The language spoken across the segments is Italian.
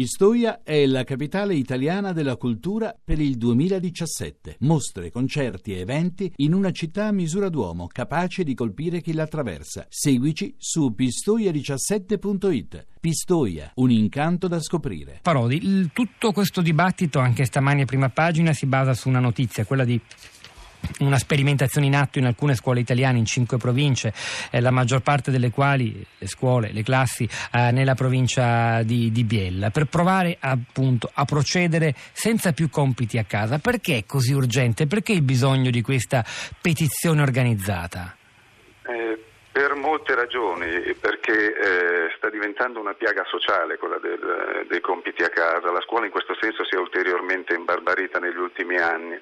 Pistoia è la capitale italiana della cultura per il 2017. Mostre, concerti e eventi in una città a misura d'uomo, capace di colpire chi la attraversa. Seguici su pistoia17.it. Pistoia, un incanto da scoprire. Parodi, il, tutto questo dibattito, anche stamani a prima pagina, si basa su una notizia, quella di una sperimentazione in atto in alcune scuole italiane in cinque province, eh, la maggior parte delle quali le scuole, le classi eh, nella provincia di, di, Biella, per provare appunto a procedere senza più compiti a casa. Perché è così urgente? Perché il bisogno di questa petizione organizzata? Eh, per molte ragioni, perché eh, diventando una piaga sociale quella del, dei compiti a casa, la scuola in questo senso si è ulteriormente imbarbarita negli ultimi anni,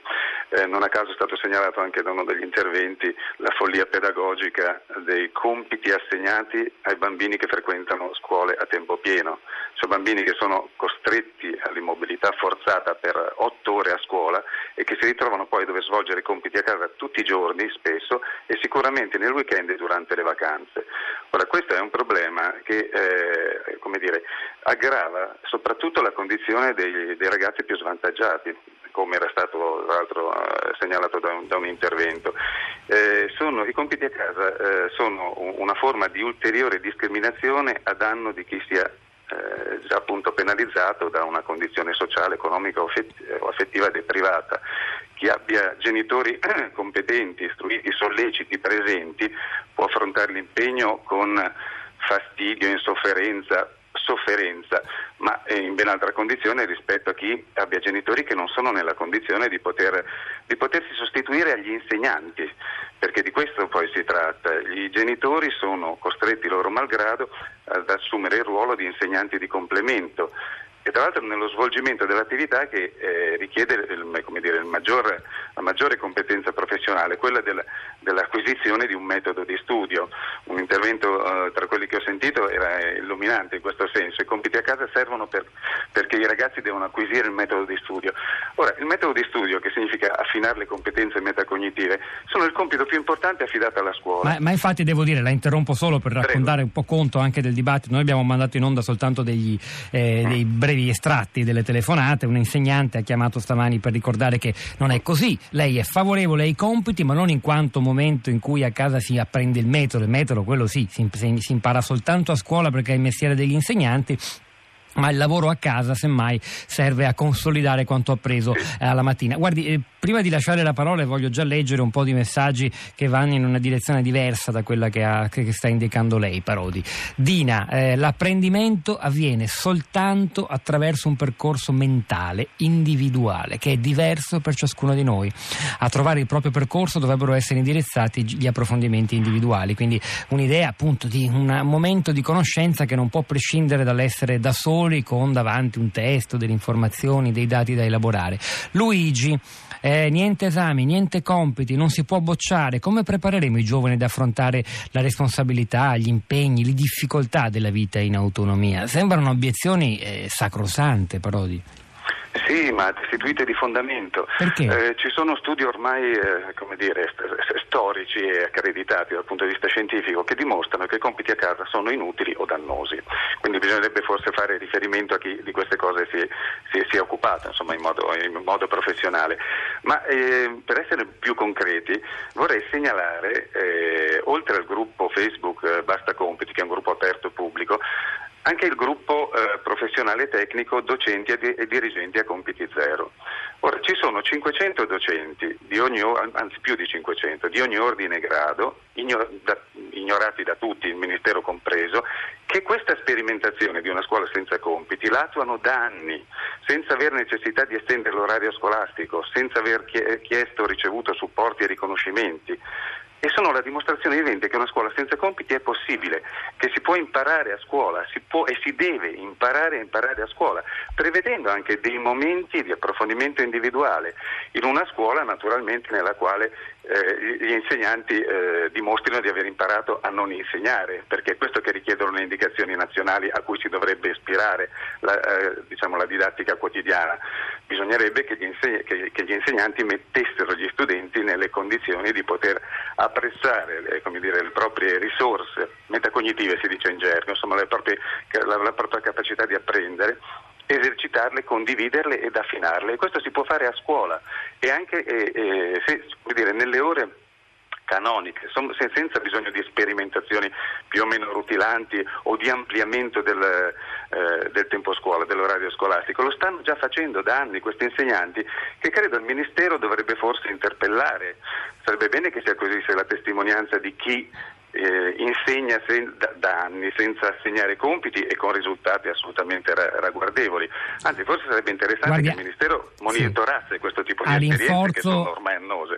eh, non a caso è stato segnalato anche da uno degli interventi la follia pedagogica dei compiti assegnati ai bambini che frequentano scuole a tempo pieno, cioè bambini che sono costretti all'immobilità forzata per otto ore a scuola e che si ritrovano poi a dover svolgere compiti a casa tutti i giorni spesso e sicuramente nel weekend e durante le vacanze. Ora, questo è un problema che eh, dire, aggrava soprattutto la condizione dei, dei, ragazzi più svantaggiati, come era stato tra l'altro eh, segnalato da un, da un intervento. Eh, sono, I compiti a casa eh, sono una forma di ulteriore discriminazione a danno di chi sia eh, già appunto penalizzato da una condizione sociale, economica o affettiva deprivata abbia genitori competenti, istruiti, solleciti, presenti, può affrontare l'impegno con fastidio, insofferenza, sofferenza, ma in ben altra condizione rispetto a chi abbia genitori che non sono nella condizione di, poter, di potersi sostituire agli insegnanti, perché di questo poi si tratta. I genitori sono costretti loro malgrado ad assumere il ruolo di insegnanti di complemento e tra l'altro nello svolgimento dell'attività che eh, richiede il, dire, maggior, la maggiore competenza professionale, quella del, dell'acquisizione di un metodo di studio. Un intervento eh, tra quelli che ho sentito era illuminante in questo senso. I compiti a casa servono per, perché i ragazzi devono acquisire il metodo di studio. Ora, il metodo di studio, che significa affinare le competenze metacognitive, sono il compito più importante affidato alla scuola. Ma, ma infatti devo dire, la interrompo solo per raccontare Prego. un po' conto anche del dibattito. Noi abbiamo mandato in onda soltanto degli, eh, dei brevi brevi estratti delle telefonate. Un insegnante ha chiamato stamani per ricordare che non è così. Lei è favorevole ai compiti, ma non in quanto momento in cui a casa si apprende il metodo. Il metodo, quello sì, si, si impara soltanto a scuola perché è il mestiere degli insegnanti ma il lavoro a casa semmai serve a consolidare quanto appreso eh, alla mattina. Guardi, eh, prima di lasciare la parola voglio già leggere un po' di messaggi che vanno in una direzione diversa da quella che, ha, che sta indicando lei, Parodi. Dina, eh, l'apprendimento avviene soltanto attraverso un percorso mentale, individuale, che è diverso per ciascuno di noi. A trovare il proprio percorso dovrebbero essere indirizzati gli approfondimenti individuali, quindi un'idea appunto di un momento di conoscenza che non può prescindere dall'essere da soli soli con davanti un testo, delle informazioni, dei dati da elaborare. Luigi, eh, niente esami, niente compiti, non si può bocciare. Come prepareremo i giovani ad affrontare la responsabilità, gli impegni, le difficoltà della vita in autonomia? Sembrano obiezioni eh, sacrosante, Parodi. Sì, ma destituite di fondamento. Eh, ci sono studi ormai eh, dire, storici e accreditati dal punto di vista scientifico che dimostrano che i compiti a casa sono inutili o dannosi. Quindi bisognerebbe forse fare riferimento a chi di queste cose si, si, si è occupato insomma, in, modo, in, modo, professionale. Ma eh, per essere più concreti vorrei segnalare, eh, oltre al gruppo Facebook eh, Basta Compiti, che è un gruppo aperto anche il gruppo eh, professionale tecnico docenti e, di- dirigenti a compiti zero. Ora ci sono 500 docenti, ogni, anzi più di 500, di ogni ordine e grado, ignor- da, ignorati da tutti, il Ministero compreso, che questa sperimentazione di una scuola senza compiti l'attuano da anni, senza aver necessità di estendere l'orario scolastico, senza aver chiesto o ricevuto supporti e riconoscimenti e sono la dimostrazione vivente che una scuola senza compiti è possibile, che si può imparare a scuola si può, e si deve imparare a imparare a scuola, prevedendo anche dei momenti di approfondimento individuale in una scuola naturalmente nella quale eh, gli insegnanti eh, dimostrino di aver imparato a non insegnare, perché è questo che richiedono le indicazioni nazionali a cui si dovrebbe ispirare la, eh, diciamo, la didattica quotidiana. Bisognerebbe che gli, inseg- che, che gli, insegnanti mettessero gli studenti nelle condizioni di poter apprezzare eh, dire, le proprie risorse metacognitive, si dice in gergo, insomma, proprie, la, la propria capacità di apprendere esercitarle, condividerle ed affinarle. Questo si può fare a scuola e anche eh, eh, se, dire, nelle ore canoniche, senza bisogno di sperimentazioni più o meno rutilanti o di ampliamento del, eh, del, tempo scuola, dell'orario scolastico. Lo stanno già facendo da anni questi insegnanti che credo il Ministero dovrebbe forse interpellare. Sarebbe bene che si acquisisse la testimonianza di chi eh, insegna sen- da, da, anni senza assegnare compiti e con risultati assolutamente ra- ragguardevoli. Anzi, forse sarebbe interessante Guardia, che il Ministero monitorasse sì. questo tipo di esperienze che sono ormai annose.